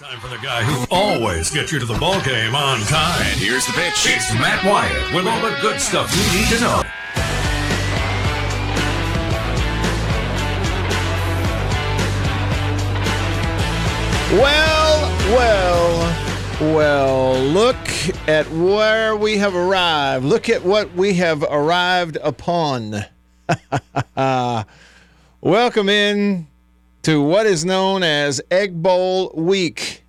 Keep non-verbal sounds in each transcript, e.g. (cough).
Time for the guy who always gets you to the ball game on time. And here's the pitch. It's Matt Wyatt with all the good stuff you need to know. Well, well, well, look at where we have arrived. Look at what we have arrived upon. (laughs) Welcome in to what is known as Egg Bowl Week.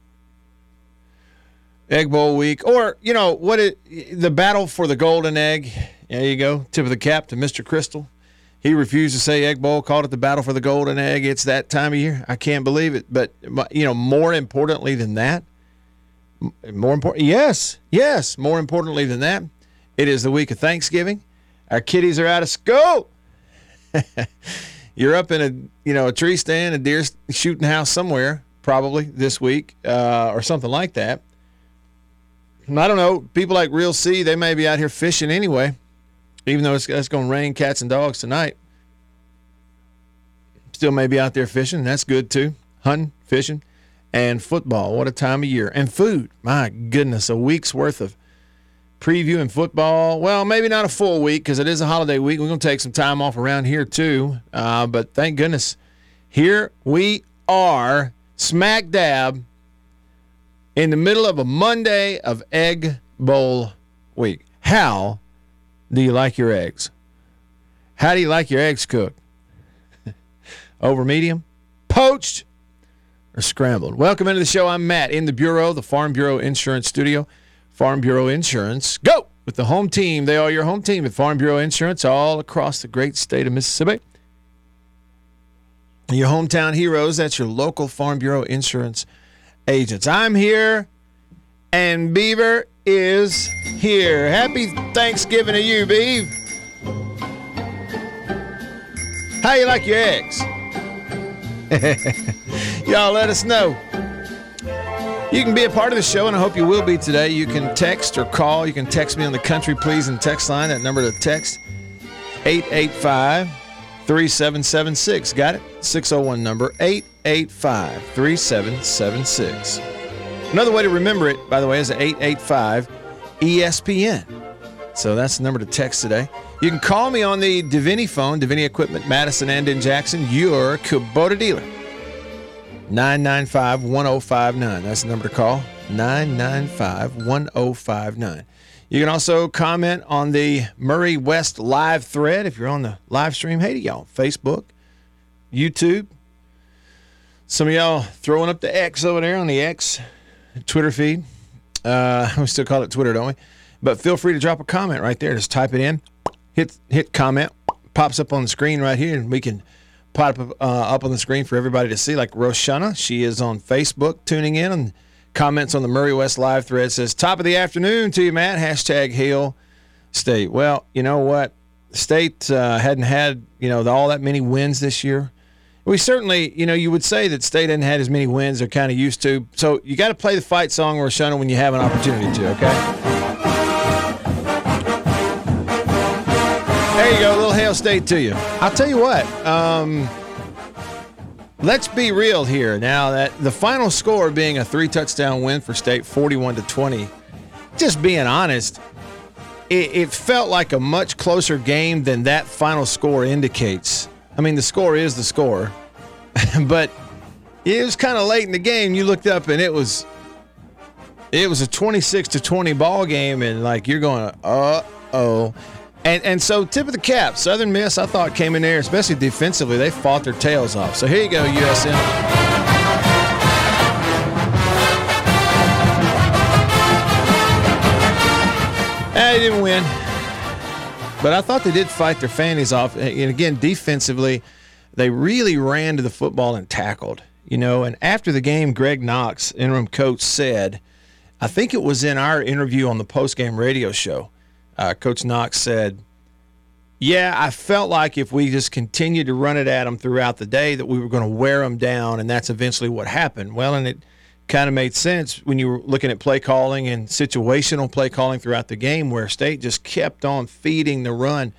Egg Bowl Week, or, you know, what it, the battle for the golden egg. There you go. Tip of the cap to Mr. Crystal. He refused to say Egg Bowl, called it the battle for the golden egg. It's that time of year. I can't believe it. But, you know, more importantly than that, more important, yes, yes, more importantly than that, it is the week of Thanksgiving. Our kiddies are out of school. (laughs) You're up in a, you know, a tree stand, a deer shooting house somewhere, probably this week uh, or something like that. I don't know. People like Real C, they may be out here fishing anyway even though it's, it's going to rain cats and dogs tonight. Still may be out there fishing. That's good too. Hunting, fishing, and football. What a time of year. And food. My goodness, a week's worth of preview and football. Well, maybe not a full week because it is a holiday week. We're going to take some time off around here too. Uh, but thank goodness, here we are, smack dab in the middle of a Monday of Egg Bowl week. How do you like your eggs? How do you like your eggs cooked? (laughs) Over medium, poached, or scrambled? Welcome into the show. I'm Matt in the Bureau, the Farm Bureau Insurance Studio. Farm Bureau Insurance, go with the home team. They are your home team at Farm Bureau Insurance all across the great state of Mississippi. Your hometown heroes, that's your local Farm Bureau Insurance agents. I'm here, and Beaver is here. Happy Thanksgiving to you, Beeve. How you like your eggs? (laughs) Y'all let us know. You can be a part of the show, and I hope you will be today. You can text or call. You can text me on the Country Please and text line. That number to text 885 3776. Got it? 601 number 885 3776. Another way to remember it, by the way, is 885 ESPN. So that's the number to text today. You can call me on the Davini phone, Davini Equipment, Madison and in Jackson, your Kubota dealer. 995 1059. That's the number to call. 995 1059. You can also comment on the Murray West live thread if you're on the live stream. Hey to y'all, Facebook, YouTube. Some of y'all throwing up the X over there on the X Twitter feed. Uh, (laughs) we still call it Twitter, don't we? But feel free to drop a comment right there. Just type it in, hit hit comment, pops up on the screen right here, and we can pop up, uh, up on the screen for everybody to see. Like Roshana, she is on Facebook tuning in and comments on the Murray West live thread. Says top of the afternoon to you, Matt. Hashtag Hail State. Well, you know what? State uh, hadn't had you know all that many wins this year we certainly, you know, you would say that State hadn't had as many wins they're kind of used to. So you got to play the fight song, Roshana, when you have an opportunity to, okay? There you go, a little Hail State to you. I'll tell you what, um, let's be real here. Now, that the final score being a three touchdown win for State, 41 to 20, just being honest, it, it felt like a much closer game than that final score indicates. I mean, the score is the score, (laughs) but it was kind of late in the game. You looked up and it was it was a 26 to 20 ball game, and like you're going, uh oh. And, and so, tip of the cap, Southern Miss, I thought came in there, especially defensively, they fought their tails off. So here you go, USM. They didn't win. But I thought they did fight their fannies off. And again, defensively, they really ran to the football and tackled. You know, and after the game, Greg Knox, interim coach, said, I think it was in our interview on the postgame radio show. Uh, coach Knox said, "Yeah, I felt like if we just continued to run it at them throughout the day, that we were going to wear them down, and that's eventually what happened." Well, and it kind of made sense when you were looking at play calling and situational play calling throughout the game where State just kept on feeding the run,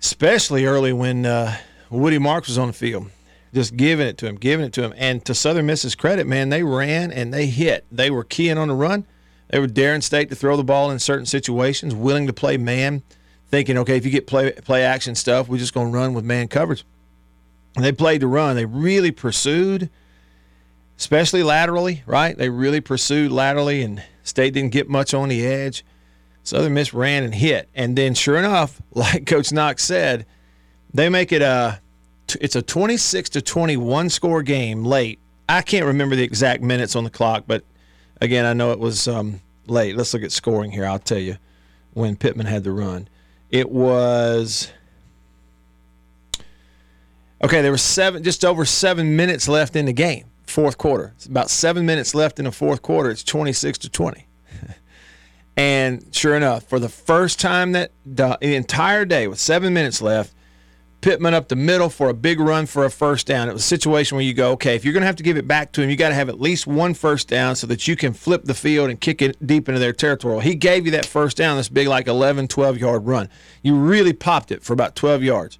especially early when uh, Woody Marks was on the field. just giving it to him, giving it to him. And to Southern Miss's credit, man, they ran and they hit. They were keying on the run. They were daring State to throw the ball in certain situations, willing to play man, thinking, okay, if you get play play action stuff, we're just going to run with man coverage. And they played to run. They really pursued, especially laterally, right? They really pursued laterally, and State didn't get much on the edge. Southern Miss ran and hit, and then sure enough, (laughs) like Coach Knox said, they make it a it's a 26 to 21 score game late. I can't remember the exact minutes on the clock, but again, I know it was um, late. Let's look at scoring here. I'll tell you when Pittman had the run. It was okay. There were seven, just over seven minutes left in the game, fourth quarter. It's about seven minutes left in the fourth quarter. It's 26 to 20. (laughs) and sure enough, for the first time that the entire day, with seven minutes left, Pittman up the middle for a big run for a first down. It was a situation where you go, okay, if you're going to have to give it back to him, you got to have at least one first down so that you can flip the field and kick it deep into their territory. He gave you that first down, this big, like 11, 12 yard run. You really popped it for about 12 yards.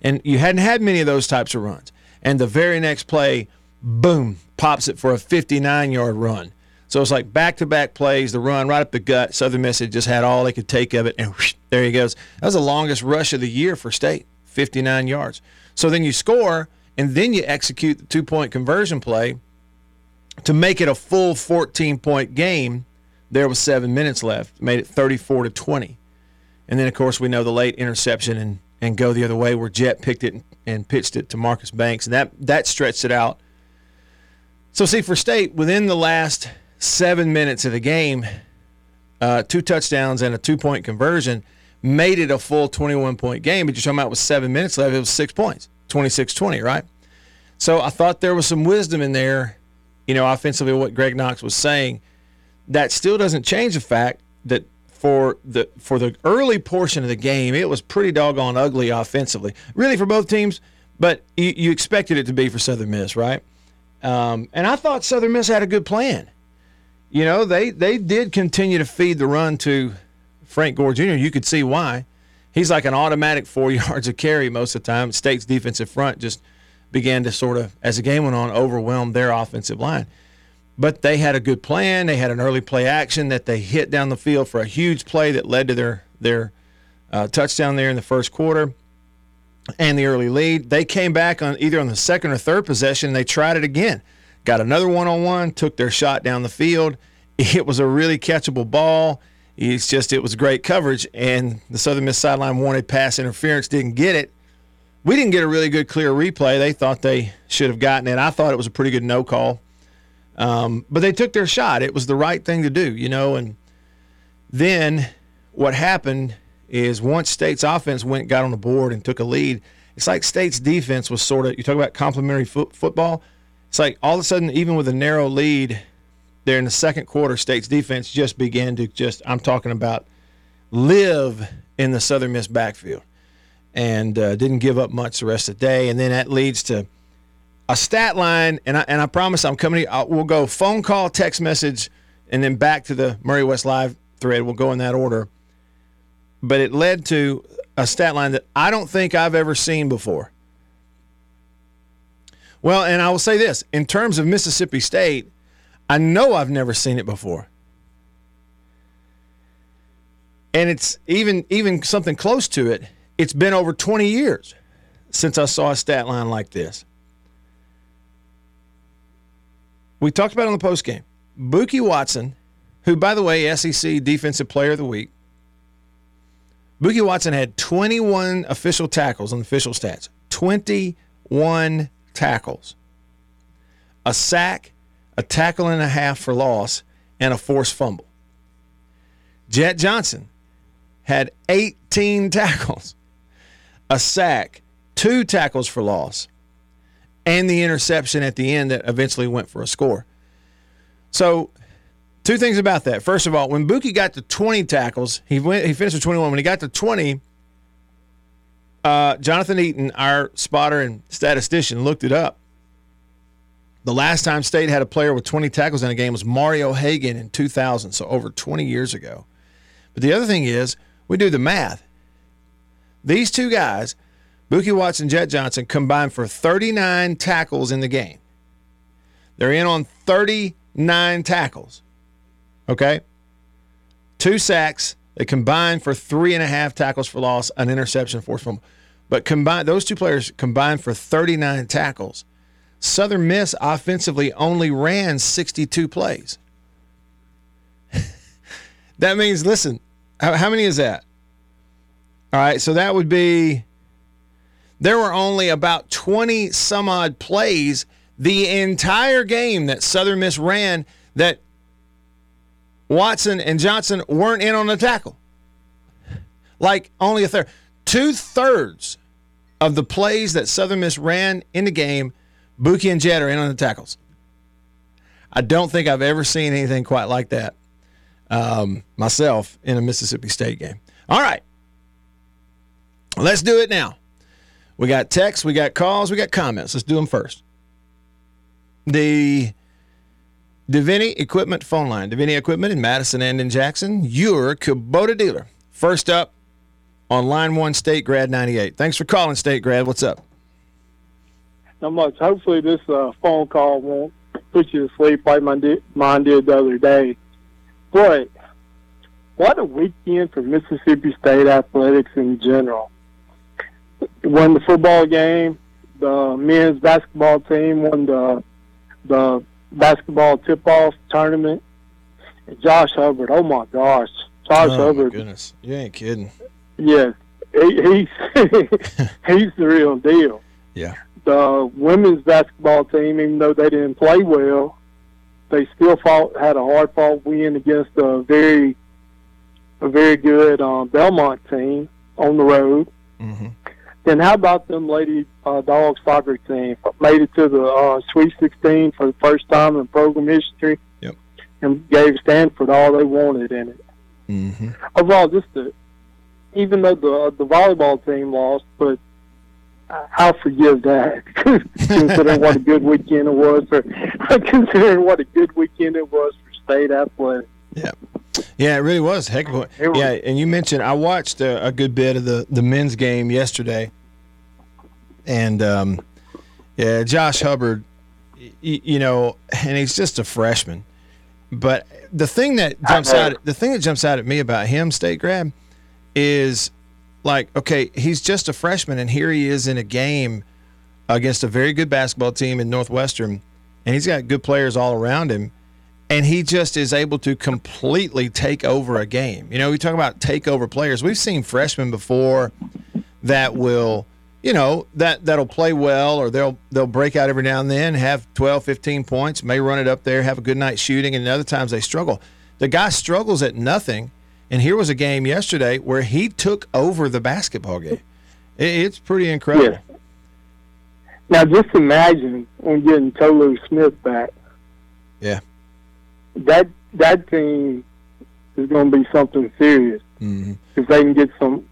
And you hadn't had many of those types of runs. And the very next play, boom, pops it for a 59 yard run. So it's like back to back plays, the run right up the gut. Southern Miss had just had all they could take of it, and whoosh, there he goes. That was the longest rush of the year for State. 59 yards. So then you score, and then you execute the two point conversion play to make it a full 14 point game. There was seven minutes left, made it 34 to 20. And then, of course, we know the late interception and, and go the other way where Jet picked it and, pitched it to Marcus Banks, and that, that stretched it out. So, see, for State, within the last seven minutes of the game, uh, two touchdowns and a two point conversion – made it a full 21 point game, but you're talking about with seven minutes left, it was six points, 26 20, right? So I thought there was some wisdom in there, you know, offensively, what Greg Knox was saying. That still doesn't change the fact that for the for the early portion of the game, it was pretty doggone ugly offensively, really for both teams. But you, you expected it to be for Southern Miss, right? Um, and I thought Southern Miss had a good plan. You know, they they did continue to feed the run to Frank Gore Jr., you could see why. He's like an automatic four (laughs) yards of carry most of the time. State's defensive front just began to sort of, as the game went on, overwhelm their offensive line. But they had a good plan. They had an early play action that they hit down the field for a huge play that led to their their uh, touchdown there in the first quarter and the early lead. They came back on either on the second or third possession. They tried it again, got another one on one, took their shot down the field. (laughs) It was a really catchable ball. It's just it was great coverage, and the Southern Miss sideline wanted pass interference, didn't get it. We didn't get a really good clear replay. They thought they should have gotten it. I thought it was a pretty good no call, um, but they took their shot. It was the right thing to do, you know. And then what happened is once State's offense went got on the board and took a lead, it's like State's defense was sort of you talk about complementary fo- football. It's like all of a sudden, even with a narrow lead, there in the second quarter, State's defense just began to just, I'm talking about, live in the Southern Miss backfield and uh, didn't give up much the rest of the day. And then that leads to a stat line. And I, and I promise I'm coming, I'll, we'll go phone call, text message, and then back to the Murray West Live thread. We'll go in that order. But it led to a stat line that I don't think I've ever seen before. Well, and I will say this in terms of Mississippi State, I know I've never seen it before. And it's even even something close to it. It's been over 20 years since I saw a stat line like this. We talked about it on the post game. Bookie Watson, who by the way, SEC Defensive Player of the Week. Bookie Watson had 21 official tackles on official stats. 21 tackles. A sack a tackle and a half for loss, and a forced fumble. Jet Johnson had 18 tackles, a sack, two tackles for loss, and the interception at the end that eventually went for a score. So, two things about that. First of all, when Bookie got to 20 tackles, he went he finished with 21. When he got to 20, uh, Jonathan Eaton, our spotter and statistician, looked it up. The last time State had a player with 20 tackles in a game was Mario Haggan in 2000, so over 20 years ago. But the other thing is, we do the math. These two guys, Bookie Watson, and Jet Johnson combined for 39 tackles in the game. They're in on 39 tackles. Okay? Two sacks. They combined for three and a half tackles for loss, an interception, forced fumble. But combined, those two players combined for 39 tackles. Southern Miss offensively only ran 62 plays. (laughs) that means, listen, how, how many is that? All right, so that would be there were only about 20 some odd plays the entire game that Southern Miss ran that Watson and Johnson weren't in on the tackle. Like only a third. Two thirds of the plays that Southern Miss ran in the game, Bookie and Jet are in on the tackles. I don't think I've ever seen anything quite like that um, myself in a Mississippi State game. All right. Let's do it now. We got texts, we got calls, we got comments. Let's do them first. The Davini Equipment phone line. Davini Equipment in Madison and in Jackson, your Kubota dealer. First up on line one, State Grad 98. Thanks for calling, State Grad. What's up? Not much. Hopefully, this uh, phone call won't put you to sleep like mine did, mine did the other day. But what a weekend for Mississippi State athletics in general. Won the football game. The men's basketball team won the the basketball tip-off tournament. Josh Hubbard, oh my gosh, Josh oh, Hubbard. Goodness, you ain't kidding. Yes, he, he's (laughs) he's the real deal. Yeah. The women's basketball team, even though they didn't play well, they still fought had a hard fought win against a very a very good um, Belmont team on the road. Mm-hmm. Then how about them lady uh, dog soccer team? Made it to the uh, Sweet 16 for the first time in program history. Yep. And gave Stanford all they wanted in it. Mm-hmm. Overall, just the, even though the the volleyball team lost, but I'll forgive that, (laughs) considering what a good weekend it was for (laughs) considering what a good weekend it was for state athletics. Yeah. Yeah, it really was. Heck of a yeah. And you mentioned I watched a, a, good bit of the the men's game yesterday, and um, yeah, Josh Hubbard, you, you know, and he's just a freshman, but the thing that jumps out the thing that jumps out at me about him, State Grad, is like okay, he's just a freshman, and here he is in a game against a very good basketball team in Northwestern, and he's got good players all around him and he just is able to completely take over a game. You know, we talk about takeover players. We've seen freshmen before that will, you know, that that'll play well or they'll they'll break out every now and then, have 12, 15 points, may run it up there, have a good night shooting, and other times they struggle. The guy struggles at nothing. And here was a game yesterday where he took over the basketball game. It's pretty incredible. Yeah. Now just imagine when getting Tolu Smith back. Yeah that that team is going to be something serious mm-hmm. if they can get some.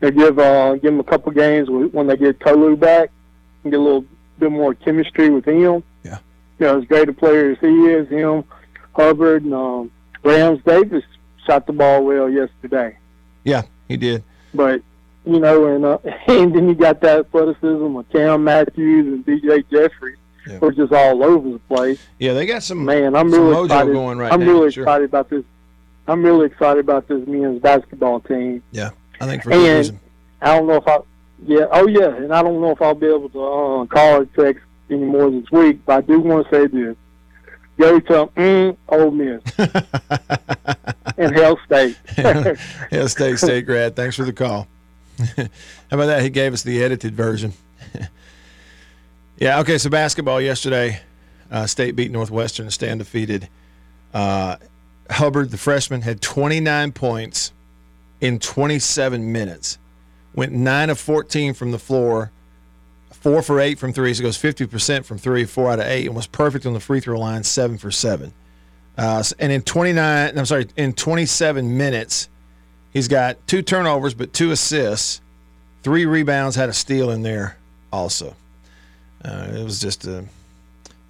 They give uh, give them a couple games when they get Tolu back and get a little bit more chemistry with him. Yeah, you know, as great a player as he is, him, Hubbard, and um, Rams Davis shot the ball well yesterday. Yeah, he did. But you know, and uh, (laughs) and then you got that athleticism of Cam Matthews and DJ Jeffries yeah. we're just all over the place. Yeah, they got some man. I'm some really excited. going right I'm now, really sure. excited about this. I'm really excited about this men's basketball team. Yeah, I think for good reason. I don't know if I. Yeah, oh yeah, and I don't know if I'll be able to uh, call or text anymore this week. But I do want to say this: go to mm, Ole Miss (laughs) and Hail State. (laughs) Hail State, State grad. Thanks for the call. (laughs) How about that? He gave us the edited version. (laughs) Yeah. Okay. So basketball yesterday, uh, State beat Northwestern to stay undefeated. Uh, Hubbard, the freshman, had 29 points in 27 minutes. Went nine of 14 from the floor, four for eight from three. So goes 50% from three, four out of eight, and was perfect on the free throw line, seven for seven. Uh, and in 29, I'm sorry, in 27 minutes, he's got two turnovers, but two assists, three rebounds, had a steal in there also uh, it was just a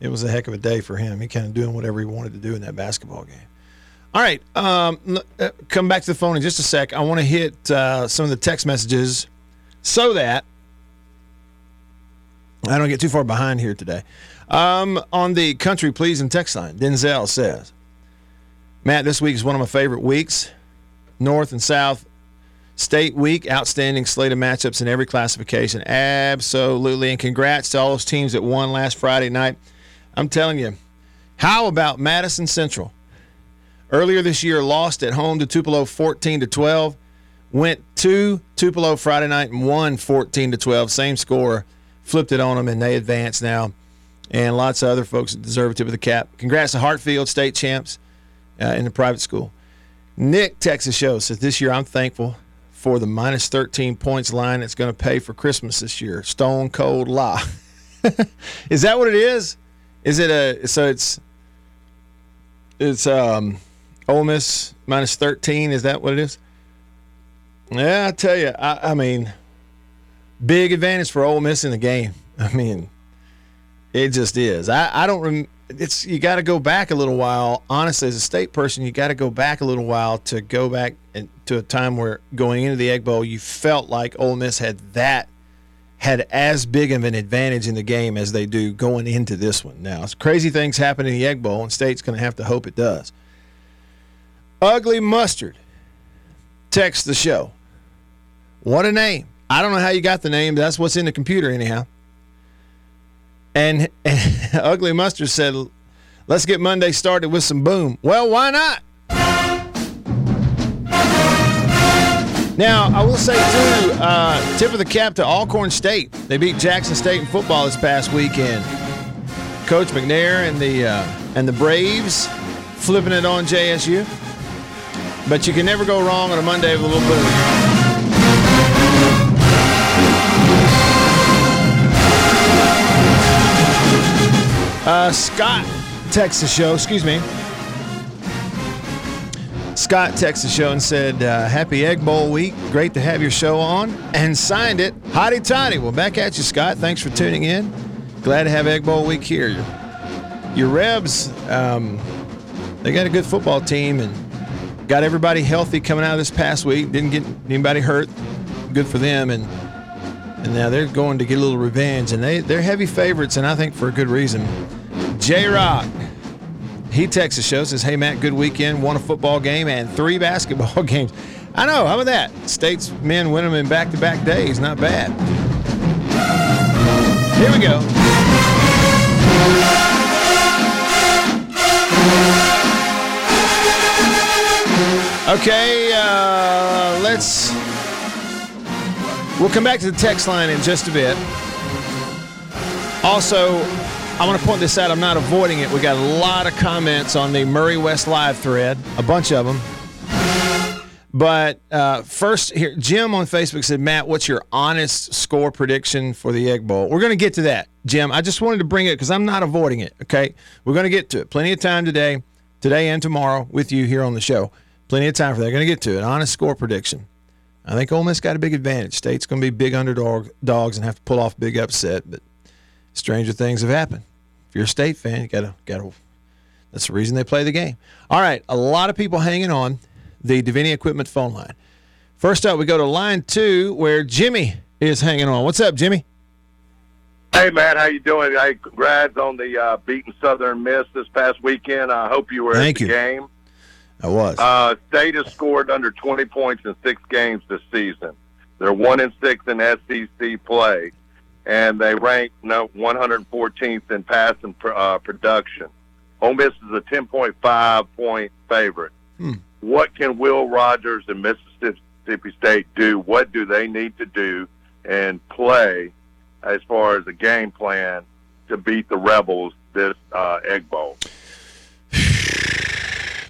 it was a heck of a day for him. He kind of doing whatever he wanted to do in that basketball game. All right, um, uh, come back to the phone in just a sec. I want to hit uh, some of the text messages so that I don't get too far behind here today. Um, on the country please and text line, Denzel says, Matt, this week is one of my favorite weeks. North and South State week, outstanding slate of matchups in every classification. Absolutely. And congrats to all those teams that won last Friday night. I'm telling you, how about Madison Central? Earlier this year, lost at home to Tupelo 14 to 12. Went to Tupelo Friday night and won 14 to 12. Same score. Flipped it on them and they advance now. And lots of other folks that deserve a tip of the cap. Congrats to Hartfield State champs uh, in the private school. Nick, Texas Show, says this year I'm thankful for the minus 13 points line that's going to pay for Christmas this year. Stone cold lie. (laughs) is that what it is? Is it a so it's it's um Ole Miss minus 13? Is that what it is? Yeah, I tell you, I, I mean, big advantage for Ole Miss in the game. I mean, it just is. I, I don't rem- it's you got to go back a little while. Honestly, as a state person, you got to go back a little while to go back and, to a time where going into the Egg Bowl, you felt like Ole Miss had that had as big of an advantage in the game as they do going into this one. Now, it's crazy things happen in the Egg Bowl, and State's going to have to hope it does. Ugly Mustard text the show. What a name! I don't know how you got the name. That's what's in the computer, anyhow. And, and (laughs) Ugly Mustard said, let's get Monday started with some boom. Well, why not? Now, I will say, too, uh, tip of the cap to Alcorn State. They beat Jackson State in football this past weekend. Coach McNair and the, uh, and the Braves flipping it on JSU. But you can never go wrong on a Monday with a little boom. Uh, Scott texts the show. Excuse me. Scott the show and said, uh, Happy Egg Bowl week. Great to have your show on. And signed it. Hotty toddy. Well, back at you, Scott. Thanks for tuning in. Glad to have Egg Bowl week here. Your, your Rebs, um, they got a good football team and got everybody healthy coming out of this past week. Didn't get anybody hurt. Good for them. And and now they're going to get a little revenge. And they, they're heavy favorites, and I think for a good reason. J Rock. He texts the show, says, Hey, Matt, good weekend. Won a football game and three (laughs) basketball games. I know. How about that? States men win them in back to back days. Not bad. Here we go. Okay, uh, let's. We'll come back to the text line in just a bit. Also, I want to point this out. I'm not avoiding it. We got a lot of comments on the Murray West Live thread, a bunch of them. But uh, first, here, Jim on Facebook said, Matt, what's your honest score prediction for the Egg Bowl? We're going to get to that, Jim. I just wanted to bring it because I'm not avoiding it, okay? We're going to get to it. Plenty of time today, today and tomorrow with you here on the show. Plenty of time for that. Going to get to it. Honest score prediction. I think Ole Miss got a big advantage. State's going to be big underdog dogs and have to pull off big upset, but stranger things have happened. If you're a state fan, you got to got to. That's the reason they play the game. All right, a lot of people hanging on the Davini Equipment phone line. First up, we go to line two where Jimmy is hanging on. What's up, Jimmy? Hey, man, how you doing? Hey, congrats on the uh, beating Southern Miss this past weekend. I hope you were Thank at the you. game. I was. Uh, State has scored under 20 points in six games this season. They're one and six in SEC play, and they rank no 114th in passing uh, production. Ole Miss is a 10.5 point favorite. Hmm. What can Will Rogers and Mississippi State do? What do they need to do and play as far as a game plan to beat the Rebels this uh, Egg Bowl? (sighs) (sighs) (sighs)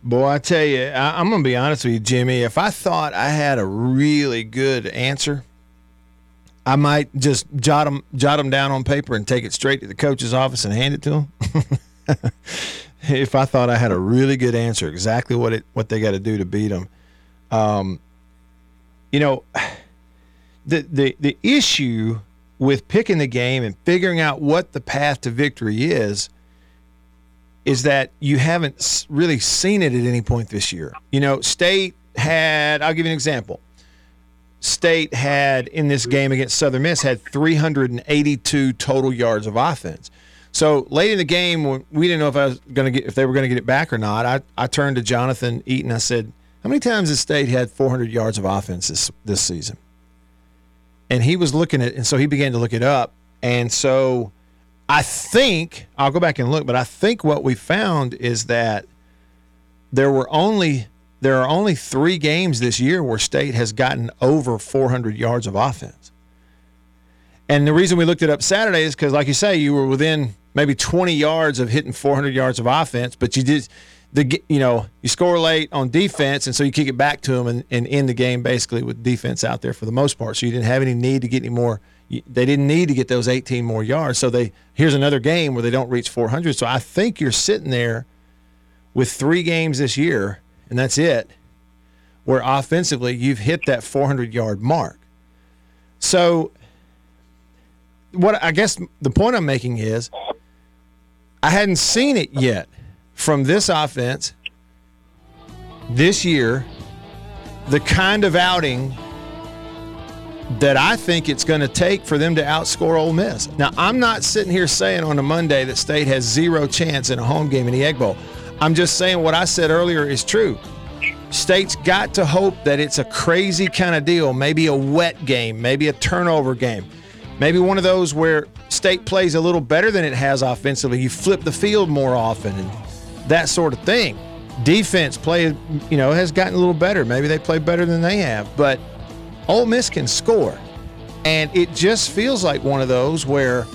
Boy, I tell you, I, I'm going to be honest with you, Jimmy. If I thought I had a really good answer, I might just jot them, jot them down on paper and take it straight to the coach's office and hand it to them. (laughs) if I thought I had a really good answer, exactly what it what they got to do to beat them, um, you know, the the the issue with picking the game and figuring out what the path to victory is is that you haven't really seen it at any point this year. You know, State had, I'll give you an example. State had in this game against Southern Miss had 382 total yards of offense. So late in the game, when we didn't know if I was going to get if they were going to get it back or not. I, I turned to Jonathan Eaton. I said, "How many times has State had 400 yards of offense this this season?" And he was looking at, and so he began to look it up. And so I think I'll go back and look, but I think what we found is that there were only there are only three games this year where State has gotten over 400 yards of offense. And the reason we looked it up Saturday is because, like you say, you were within maybe 20 yards of hitting 400 yards of offense, but you did the you know you score late on defense, and so you kick it back to them and, and end the game basically with defense out there for the most part. So you didn't have any need to get any more. They didn't need to get those 18 more yards. So they here's another game where they don't reach 400. So I think you're sitting there with three games this year, and that's it, where offensively you've hit that 400 yard mark. So what I guess the point I'm making is I hadn't seen it yet from this offense this year, the kind of outing that I think it's going to take for them to outscore Ole Miss. Now, I'm not sitting here saying on a Monday that State has zero chance in a home game in the Egg Bowl. I'm just saying what I said earlier is true. State's got to hope that it's a crazy kind of deal, maybe a wet game, maybe a turnover game, maybe one of those where State plays a little better than it has offensively. You flip the field more often and that sort of thing. Defense play, you know, has gotten a little better. Maybe they play better than they have, but Ole Miss can score. And it just feels like one of those where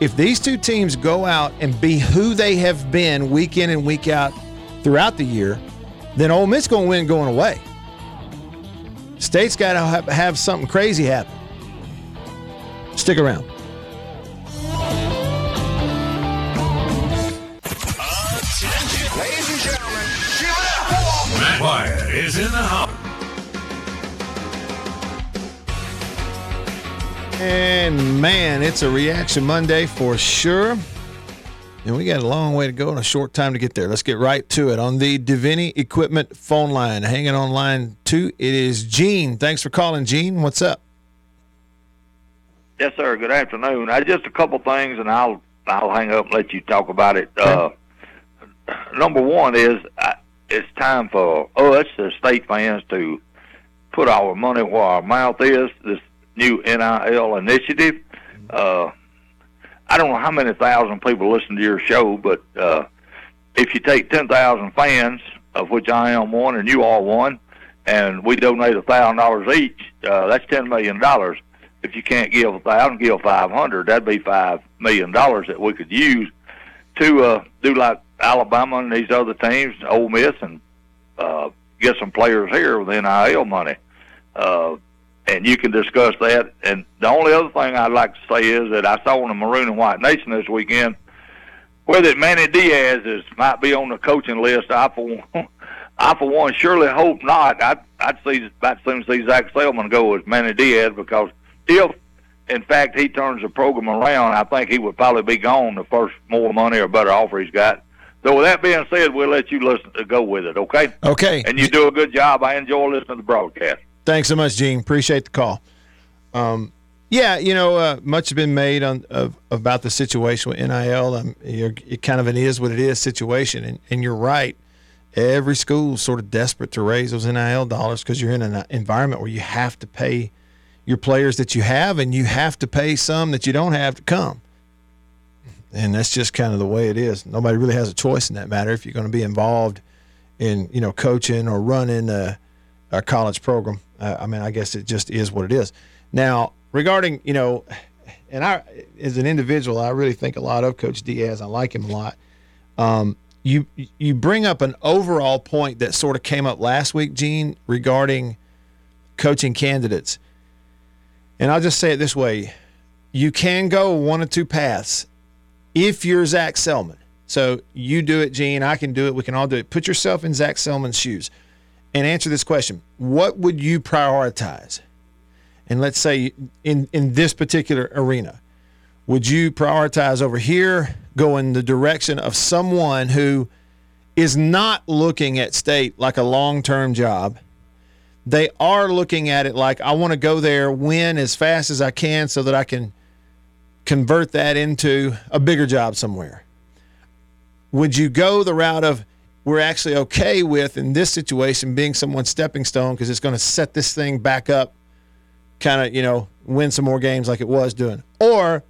if these two teams go out and be who they have been week in and week out throughout the year, then Ole Miss going to win going away. State's got to have, have something crazy happen. Stick around. Ladies and gentlemen, Matt Wyatt is in the house. And man, it's a reaction Monday for sure. And we got a long way to go and a short time to get there. Let's get right to it on the Davini Equipment phone line. Hanging on line two, it is Gene. Thanks for calling, Gene. What's up? Yes, sir. Good afternoon. I just a couple things, and I'll I'll hang up and let you talk about it. Uh, number one is uh, it's time for us, the state fans, to put our money where our mouth is. This new NIL initiative. Uh, I don't know how many thousand people listen to your show, but uh, if you take ten thousand fans, of which I am one and you are one, and we donate a thousand dollars each, uh, that's ten million dollars. If you can't give a thousand, give five hundred. That'd be five million dollars that we could use to uh, do like Alabama and these other teams, Ole Miss, and uh, get some players here with NIL money. Uh, and you can discuss that. And the only other thing I'd like to say is that I saw on the Maroon and White Nation this weekend where that Manny Diaz is might be on the coaching list. I for one, (laughs) I for one surely hope not. I'd I'd see about soon see Zac Selmon go with Manny Diaz because if in fact he turns the program around, I think he would probably be gone the first more money or better offer he's got. So with that being said, we'll let you listen to go with it, okay? Okay. And you do a good job. I enjoy listening to the broadcast. Thanks so much, Gene. Appreciate the call. Um, yeah, you know, uh, much has been made on of, about the situation with NIL. Um, it kind of an is what it is situation, and, and you're right. Every school's sort of desperate to raise those NIL dollars because you're in an environment where you have to pay your players that you have, and you have to pay some that you don't have to come. And that's just kind of the way it is. Nobody really has a choice in that matter if you're going to be involved in, you know, coaching or running a, a college program. Uh, I mean, I guess it just is what it is. Now, regarding, you know, and I, as an individual, I really think a lot of Coach Diaz. I like him a lot. Um, you you bring up an overall point that sort of came up last week, Gene, regarding coaching candidates. And I'll just say it this way: you can go one of two paths if you're Zac Selmon. So you do it, Gene. I can do it. We can all do it. Put yourself in Zac Selmon's shoes and answer this question: What would you prioritize? And let's say in in this particular arena, would you prioritize over here, go in the direction of someone who is not looking at state like a long term job? they are looking at it like I want to go there, win as fast as I can, so that I can convert that into a bigger job somewhere. Would you go the route of we're actually okay with in this situation being someone's stepping stone because it's going to set this thing back up, kind of, you know, win some more games like it was doing? Or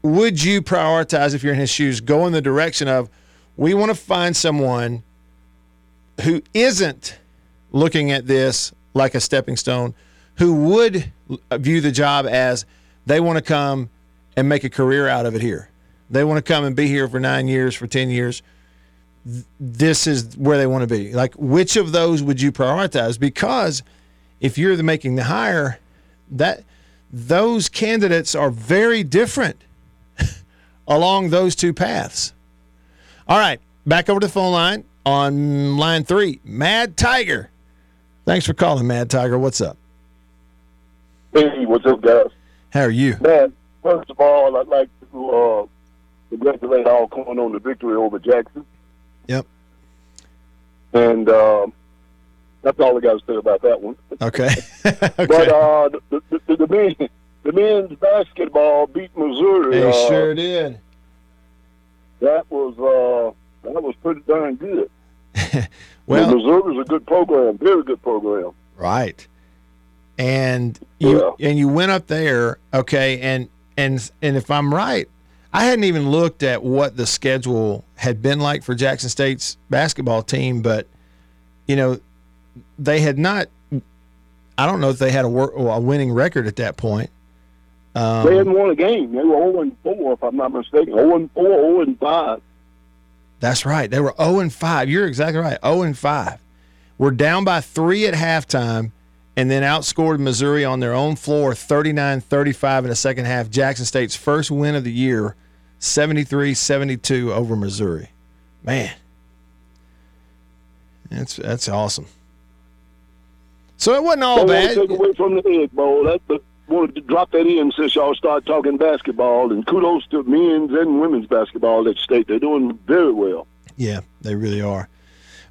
would you prioritize, if you're in his shoes, go in the direction of we want to find someone who isn't looking at this like a stepping stone, who would view the job as they want to come and make a career out of it here? They want to come and be here for nine years, for 10 years this is where they want to be. Like, which of those would you prioritize? Because if you're the making the hire, that those candidates are very different (laughs) along those two paths. All right, back over to the phone line on line three, Mad Tiger. Thanks for calling, Mad Tiger. What's up? Hey, what's up, guys? How are you? Man, first of all, I'd like to uh, congratulate Alcorn on the victory over Jackson. Yep. And uh, that's all I got to say about that one. Okay. (laughs) okay. But uh, the, the, the, the, men, the men's basketball beat Missouri. they uh, sure did. That was uh, that was pretty darn good. (laughs) Well, Missouri's a good program, very good program. Right. And you Yeah. and you went up there, okay, and and and if I'm right, I hadn't even looked at what the schedule had been like for Jackson State's basketball team, but you know, they had not I don't know if they had a, wor- a winning record at that point. Um, they hadn't won a game. They were 0 and 4, if I'm not mistaken. 0 and 4, 0 and 5. That's right. They were 0 and 5. You're exactly right. 0 and 5. We're down by three at halftime and then outscored Missouri on their own floor 39 35 in the second half. Jackson State's first win of the year, 73 72 over Missouri. Man, that's, that's awesome. So it wasn't all bad. to take away from the Egg Bowl. That, but wanted to drop that in since y'all start talking basketball. And kudos to men's and women's basketball at state. They're doing very well. Yeah, they really are.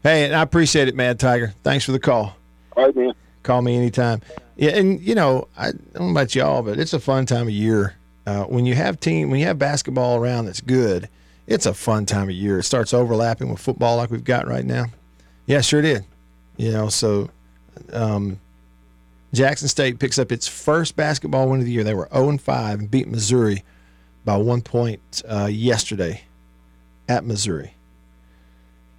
Hey, and I appreciate it, Mad Tiger. Thanks for the call. All right, man. Call me anytime. Yeah, and you know, I, I don't know about y'all, but it's a fun time of year. Uh, when you have team, when you have basketball around that's good, it's a fun time of year. It starts overlapping with football like we've got right now. Yeah, sure did. You know, so um, Jackson State picks up its first basketball win of the year. They were 0 and 5 and beat Missouri by one point uh, yesterday at Missouri.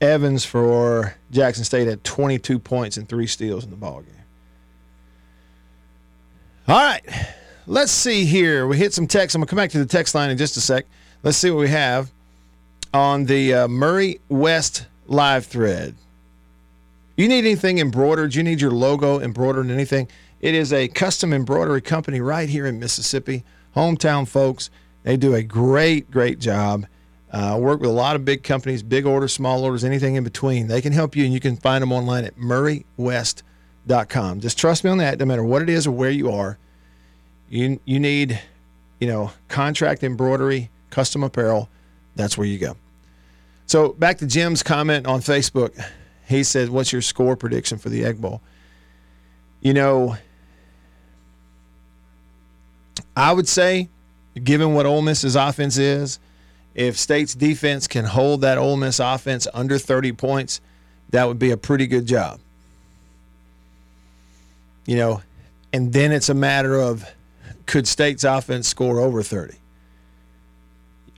Evans for Jackson State had 22 points and three steals in the ball game. All right, let's see here. We hit some text. I'm gonna come back to the text line in just a sec. Let's see what we have on the uh, Murray West live thread. You need anything embroidered? You need your logo embroidered? Anything? It is a custom embroidery company right here in Mississippi. Hometown folks. They do a great, great job. Uh, work with a lot of big companies, big orders, small orders, anything in between. They can help you, and you can find them online at murraywest.com. Just trust me on that. No matter what it is or where you are, you you need, you know, contract embroidery, custom apparel. That's where you go. So back to Jim's comment on Facebook. He said, "What's your score prediction for the Egg Bowl?" You know, I would say, given what Ole Miss's offense is, if State's defense can hold that Ole Miss offense under 30 points, that would be a pretty good job. You know, and then it's a matter of could State's offense score over 30?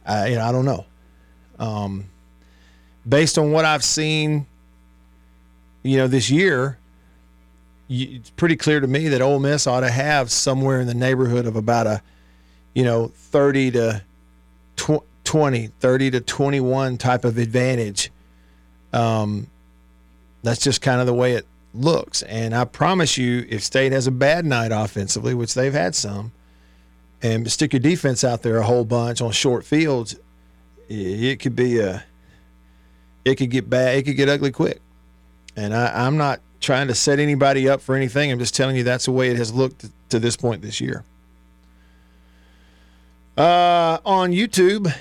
I, you know, I don't know. Um, based on what I've seen, you know, this year, you, it's pretty clear to me that Ole Miss ought to have somewhere in the neighborhood of about a, you know, 30 to tw- 20, 30 to 21 type of advantage. Um, that's just kind of the way it looks. And I promise you, if State has a bad night offensively, which they've had some, and stick your defense out there a whole bunch on short fields, it could be a, it could get bad, it could get ugly quick. And I, I'm not trying to set anybody up for anything. I'm just telling you that's the way it has looked to this point this year. Uh, on YouTube,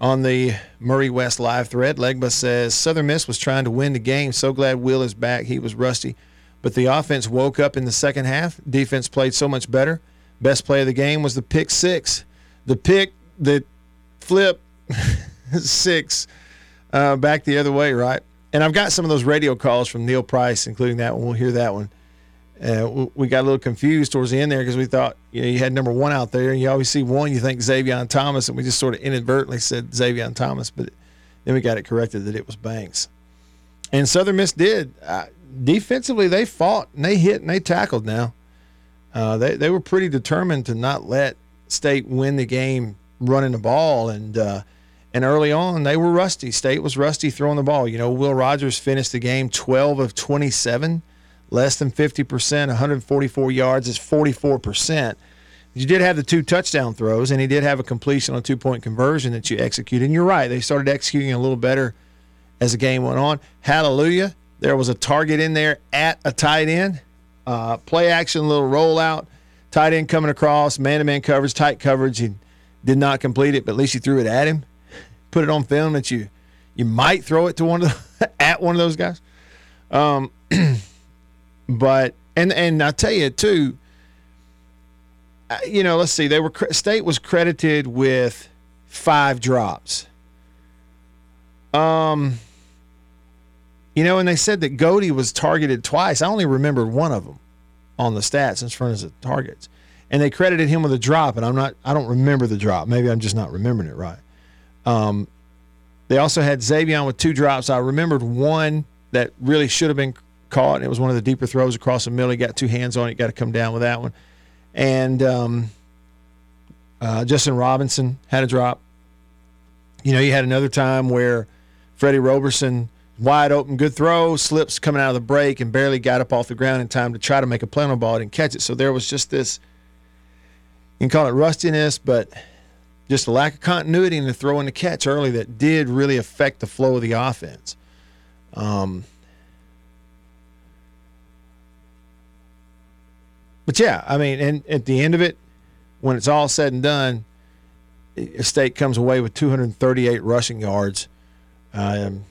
on the Murray West live thread, Legba says Southern Miss was trying to win the game. So glad Will is back. He was rusty. but the offense woke up in the second half. Defense played so much better. Best play of the game was the pick six, the pick that flip (laughs) six uh, back the other way, right? And I've got some of those radio calls from Neil Price, including that one. We'll hear that one. Uh, we got a little confused towards the end there because we thought you know you had number one out there, and you always see one, you think Xavier Thomas, and we just sort of inadvertently said Xavier Thomas, but then we got it corrected that it was Banks. And Southern Miss did uh, defensively. They fought and they hit and they tackled. Now uh, they they were pretty determined to not let State win the game running the ball, and uh, and early on they were rusty. State was rusty throwing the ball. You know, Will Rogers finished the game 12 of 27 less than 50%, 144 yards is 44%. You did have the two touchdown throws, and he did have a completion on a two point conversion that you executed. And you're right, they started executing a little better as the game went on. Hallelujah. There was a target in there at a tight end. Uh, play action, little rollout, tight end coming across, man to man coverage, tight coverage. He did not complete it, but at least you threw it at him. Put it on film that you you might throw it to one of the, (laughs) at one of those guys. Um, (clears throat) But and and I tell you too, uh, you know, let's see, they were state was credited with five drops. Um, you know, and they said that Goede was targeted twice. I only remember one of them on the stats in front of the targets, and they credited him with a drop. And I'm not, I don't remember the drop. Maybe I'm just not remembering it right. Um, they also had Xavier with two drops. I remembered one that really should have been caught. It was one of the deeper throws across the middle. He got two hands on it. Got to come down with that one. And um, uh, Justin Robinson had a drop. You know, you had another time where Freddie Roberson, wide open, good throw, slips coming out of the break and barely got up off the ground in time to try to make a the ball and catch it. So there was just this, you can call it rustiness, but just a lack of continuity in the throw and the catch early that did really affect the flow of the offense. Um, but yeah, I mean, and at the end of it, when it's all said and done, State comes away with 238 rushing yards. Um,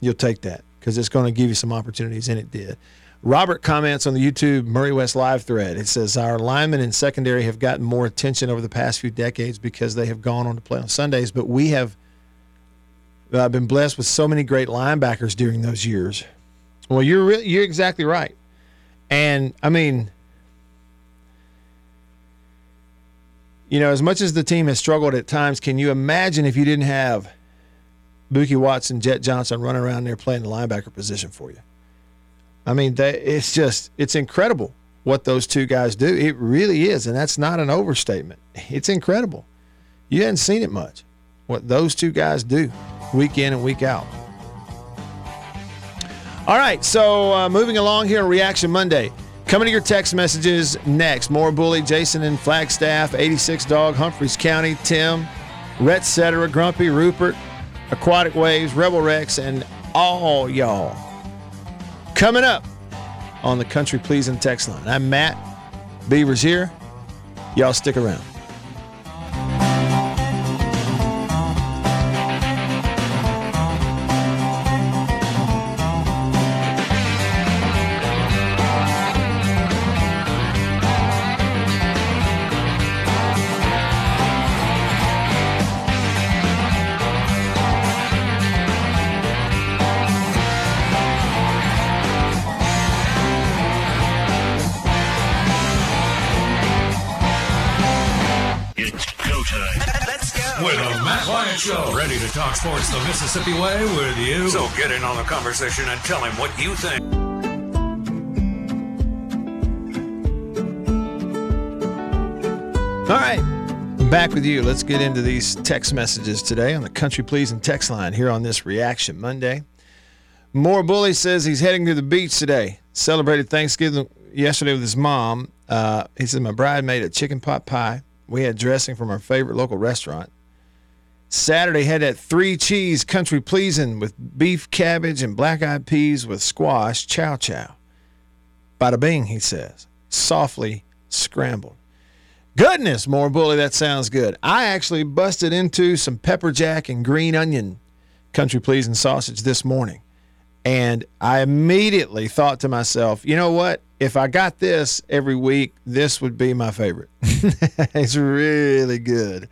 you'll take that because it's going to give you some opportunities, and it did. Robert comments on the YouTube Murray West live thread. It says our linemen in secondary have gotten more attention over the past few decades because they have gone on to play on Sundays, but we have uh, been blessed with so many great linebackers during those years. Well, you're re- you're exactly right, and I mean you know, as much as the team has struggled at times, can you imagine if you didn't have Bookie Watson, Jett Johnson running around there playing the linebacker position for you? I mean, they, it's just it's incredible what those two guys do. It really is, and that's not an overstatement. It's incredible. You hadn't seen it much. What those two guys do, week in and week out. All right, so uh, moving along here, Reaction Monday. Coming to your text messages next. More Bully, Jason and Flagstaff, 86 Dog, Humphreys County, Tim, Rhett Cetera, Grumpy, Rupert, Aquatic Waves, Rebel Rex, and all y'all. Coming up on the Country Pleasing text line. I'm Matt. Beavers here. Y'all stick around. Sports the Mississippi way with you? So get in on the conversation and tell him what you think. All right. Back with you. Let's get into these text messages today on the Country Pleasing text line here on this Reaction Monday. More Bully says he's heading to the beach today. Celebrated Thanksgiving yesterday with his mom. Uh, he said, My bride made a chicken pot pie. We had dressing from our favorite local restaurant. Saturday had that three cheese country pleasing with beef cabbage and black eyed peas with squash chow chow. Bada bing, he says, softly scrambled. Goodness, more bully, that sounds good. I actually busted into some pepper jack and green onion country pleasing sausage this morning. And I immediately thought to myself, you know what? If I got this every week, this would be my favorite. (laughs) it's really good.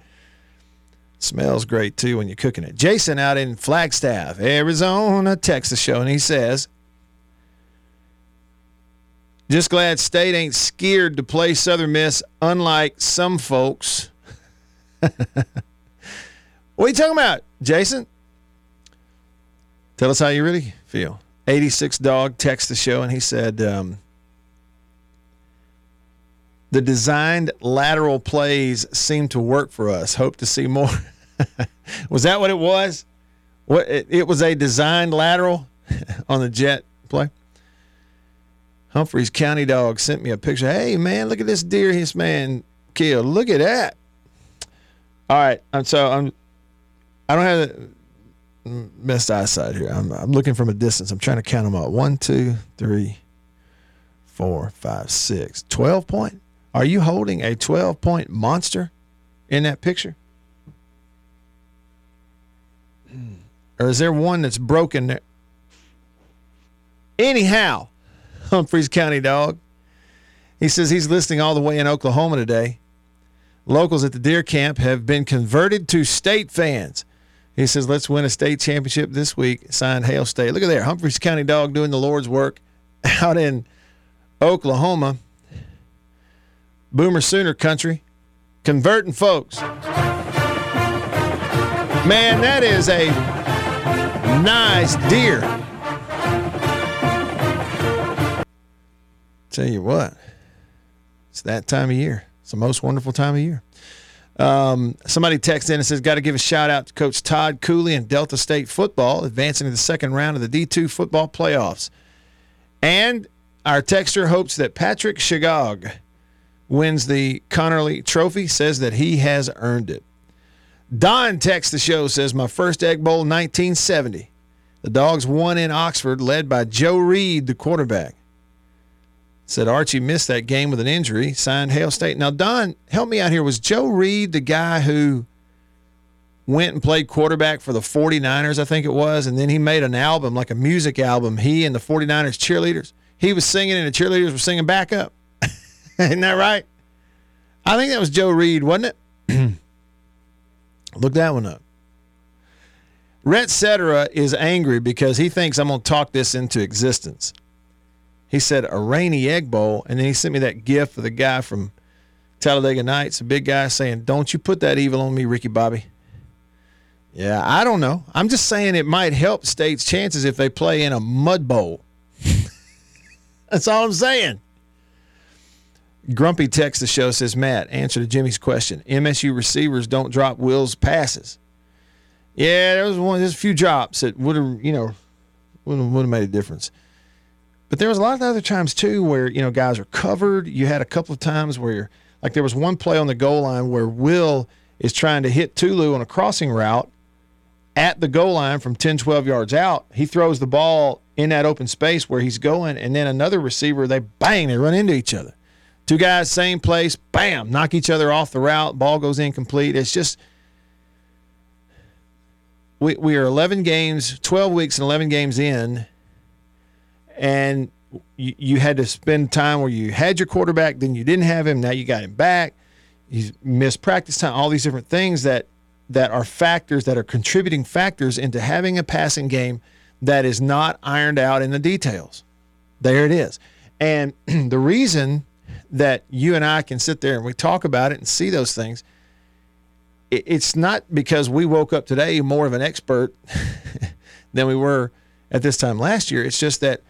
Smells great too when you're cooking it. Jason out in Flagstaff, Arizona, texts the show, and he says, Just glad State ain't scared to play Southern Miss, unlike some folks. (laughs) what are you talking about, Jason? Tell us how you really feel. 86 Dog texts the show, and he said, um, the designed lateral plays seem to work for us. Hope to see more. (laughs) was that what it was? What it, it was a designed lateral (laughs) on the jet play. Humphreys County Dog sent me a picture. Hey man, look at this deer his man killed. Look at that. All right, and so I'm. I don't have the best eyesight here. I'm, I'm looking from a distance. I'm trying to count them up. One, two, three, four, five, six. Twelve point. Are you holding a 12 point monster in that picture? Or is there one that's broken there? Anyhow, (laughs) Humphreys County dog. He says he's listening all the way in Oklahoma today. Locals at the deer camp have been converted to state fans. He says, let's win a state championship this week. Signed Hail State. Look at there. Humphreys County dog doing the Lord's work (laughs) out in Oklahoma. Boomer Sooner country, converting folks. Man, that is a nice deer. Tell you what, it's that time of year. It's the most wonderful time of year. Um, somebody texted in and says, Got to give a shout out to Coach Todd Cooley and Delta State football, advancing to the second round of the D2 football playoffs. And our texter hopes that Patrick Shegog wins the Conerly Trophy, says that he has earned it. Don texts the show, says, My first Egg Bowl 1970. The Dogs won in Oxford, led by Joe Reed, the quarterback. Said Archie missed that game with an injury, signed Hail State. Now, Don, help me out here. Was Joe Reed the guy who went and played quarterback for the 49ers, I think it was, and then he made an album, like a music album, he and the 49ers cheerleaders? He was singing, and the cheerleaders were singing back up. (laughs) Isn't that right? I think that was Joe Reed, wasn't it? (clears throat) Look that one up. Rhett Cetera is angry because he thinks I'm going to talk this into existence. He said a rainy egg bowl, and then he sent me that gift of the guy from Talladega Nights, a big guy saying, Don't you put that evil on me, Ricky Bobby. Yeah, I don't know. I'm just saying it might help states' chances if they play in a mud bowl. (laughs) That's all I'm saying. Grumpy text the show says, Matt, answer to Jimmy's question. MSU receivers don't drop Will's passes. Yeah, there was one. There's a few drops that would have, you know, would have made a difference. But there was a lot of other times too where you know guys are covered. You had a couple of times where, like, there was one play on the goal line where Will is trying to hit Tulu on a crossing route at the goal line from 10, 12 yards out. He throws the ball in that open space where he's going, and then another receiver, they bang, they run into each other. Two guys, same place, bam, knock each other off the route. Ball goes incomplete. It's just we we are 11 games, 12 weeks and 11 games in, and you, you had to spend time where you had your quarterback, then you didn't have him. Now you got him back. He's missed practice time. All these different things that that are factors that are contributing factors into having a passing game that is not ironed out in the details. There it is. And (clears throat) the reason that you and I can sit there and we talk about it and see those things. It's not because we woke up today more of an expert (laughs) than we were at this time last year. It's just that,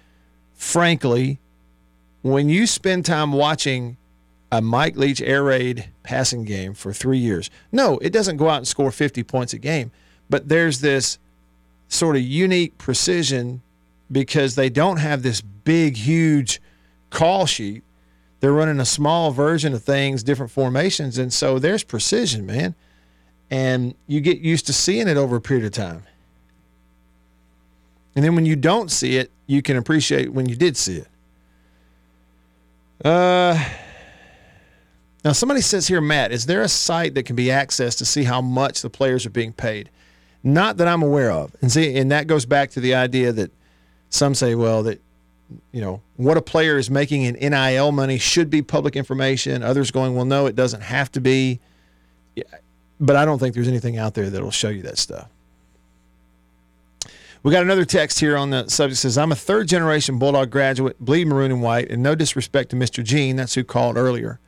frankly, when you spend time watching a Mike Leach air raid passing game for three years, no, it doesn't go out and score 50 points a game, but there's this sort of unique precision because they don't have this big, huge call sheet they're running a small version of things, different formations, and so there's precision, man. And you get used to seeing it over a period of time. And then when you don't see it, you can appreciate when you did see it. Uh, now, somebody says here, Matt, is there a site that can be accessed to see how much the players are being paid? Not that I'm aware of. And see, and that goes back to the idea that Some say, well, that you know what a player is making in NIL money should be public information. Others going, well, no, it doesn't have to be. Yeah, but I don't think there's anything out there that'll show you that stuff. We got another text here on the subject says, I'm a third generation Bulldog graduate, bleed maroon and white, and no disrespect to Mr. Gene, that's who called earlier.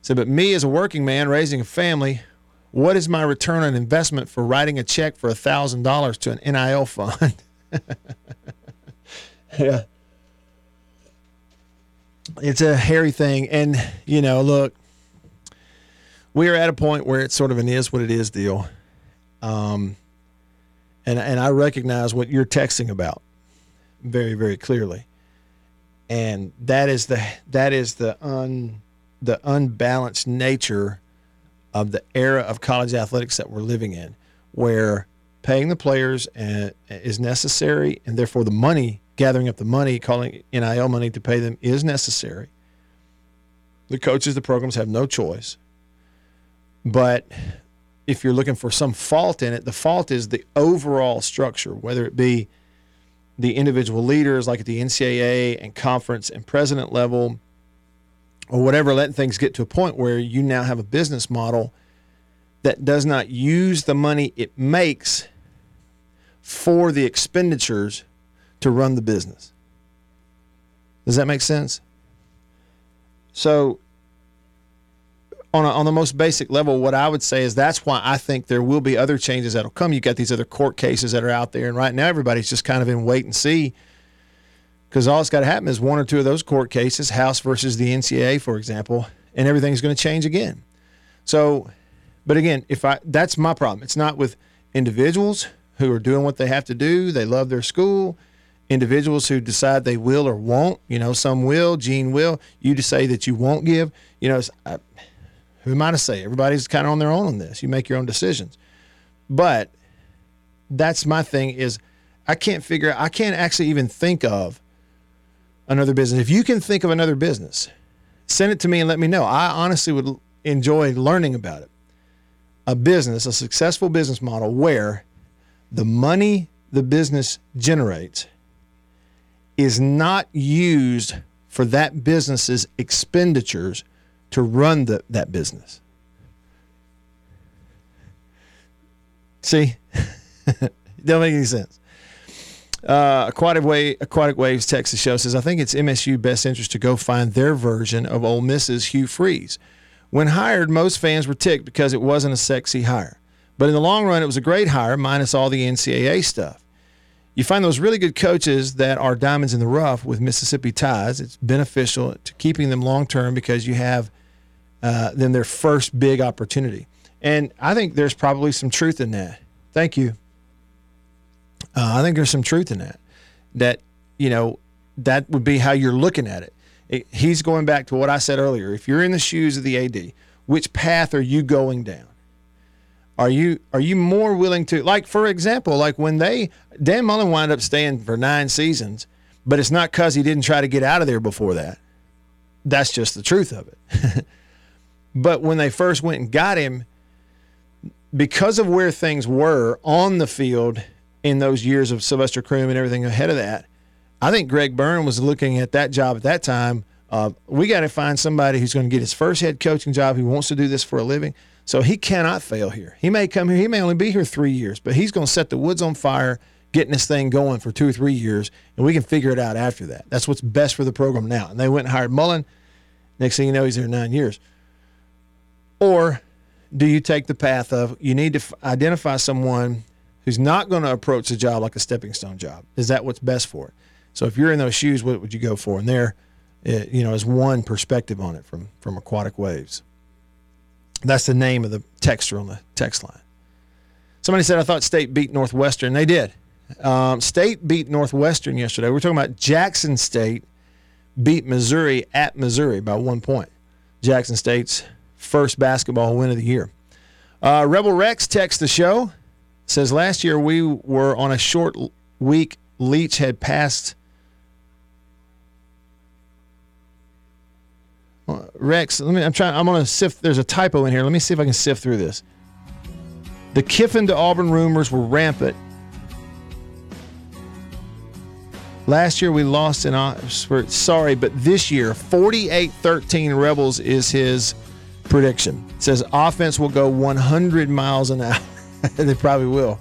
Said, but me as a working man raising a family, what is my return on investment for writing a check for $1,000 to an NIL fund? (laughs) yeah. It's a hairy thing. And, you know, look, we are at a point where it's sort of an is what it is deal. Um, and and I recognize what you're texting about very very clearly, and that is the that is the un the unbalanced nature of the era of college athletics that we're living in, where paying the players uh, is necessary, and therefore the money gathering up the money, calling NIL money to pay them is necessary. The coaches, the programs have no choice. But if you're looking for some fault in it, the fault is the overall structure, whether it be the individual leaders, like at the NCAA and conference and president level, or whatever, letting things get to a point where you now have a business model that does not use the money it makes for the expenditures to run the business. Does that make sense? So on, a, on the most basic level, what I would say is that's why I think there will be other changes that'll come. You've got these other court cases that are out there, and right now everybody's just kind of in wait and see because all that's got to happen is one or two of those court cases, House versus the NCAA, for example, and everything's going to change again. So, but again, if I that's my problem. It's not with individuals who are doing what they have to do. They love their school. Individuals who decide they will or won't. You know, some will. Gene will. You to say that you won't give. You know, I, who am I to say? Everybody's kind of on their own on this. You make your own decisions. But that's my thing is I can't figure out, I can't actually even think of another business. If you can think of another business, send it to me and let me know. I honestly would enjoy learning about it. A business, a successful business model where the money the business generates is not used for that business's expenditures to run the, that business. See, (laughs) don't make any sense. Uh, Aquatic, Wave, Aquatic Waves Texas show says, I think it's MSU best interest to go find their version of Ole Miss's Hugh Freeze. When hired, most fans were ticked because it wasn't a sexy hire. But in the long run, it was a great hire, minus all the NCAA stuff. You find those really good coaches that are diamonds in the rough with Mississippi ties. It's beneficial to keeping them long term because you have – uh, than their first big opportunity. And I think there's probably some truth in that. Thank you. Uh, I think there's some truth in that. That, you know, that would be how you're looking at it. it. He's going back to what I said earlier. If you're in the shoes of the AD, which path are you going down? Are you are you more willing to like for example, like when they Dan Mullen wound up staying for nine seasons, but it's not because he didn't try to get out of there before that. That's just the truth of it. (laughs) But when they first went and got him, because of where things were on the field in those years of Sylvester Croom and everything ahead of that, I think Greg Byrne was looking at that job at that time. Uh, we got to find somebody who's going to get his first head coaching job who wants to do this for a living. So he cannot fail here. He may come here, he may only be here three years, but he's going to set the woods on fire, getting this thing going for two or three years, and we can figure it out after that. That's what's best for the program now. And they went and hired Mullen. Next thing you know, he's there nine years. Or do you take the path of you need to f- identify someone who's not going to approach the job like a stepping stone job? Is that what's best for it? So if you're in those shoes, what would you go for? And there, it, you know, is one perspective on it from from Aquatic Waves. That's the name of the texter on the text line. Somebody said I thought State beat Northwestern. They did. Um, State beat Northwestern yesterday. We're talking about Jackson State beat Missouri at Missouri by one point. Jackson State's first basketball win of the year. Uh, Rebel Rex texts the show. Says last year we were on a short week. Leach had passed. Uh, Rex, let me. I'm trying. I'm gonna sift. There's a typo in here. Let me see if I can sift through this. The Kiffin to Auburn rumors were rampant. Last year we lost in Oxford. Sorry, but this year 48-13 Rebels is his prediction. It says offense will go 100 miles an hour. (laughs) they probably will.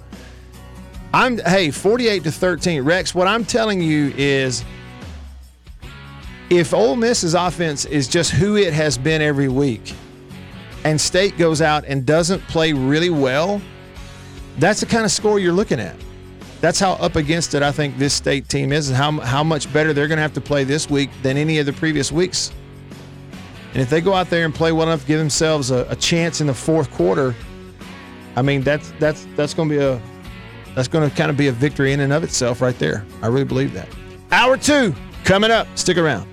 I'm hey 48 to 13. Rex, what I'm telling you is if Ole Miss's offense is just who it has been every week, and State goes out and doesn't play really well, that's the kind of score you're looking at. That's how up against it I think this state team is, and how how much better they're going to have to play this week than any of the previous weeks. And if they go out there and play well enough give themselves a, a chance in the fourth quarter, I mean that's that's that's going to be a that's going to kind of be a victory in and of itself right there. I really believe that. Hour two coming up. Stick around.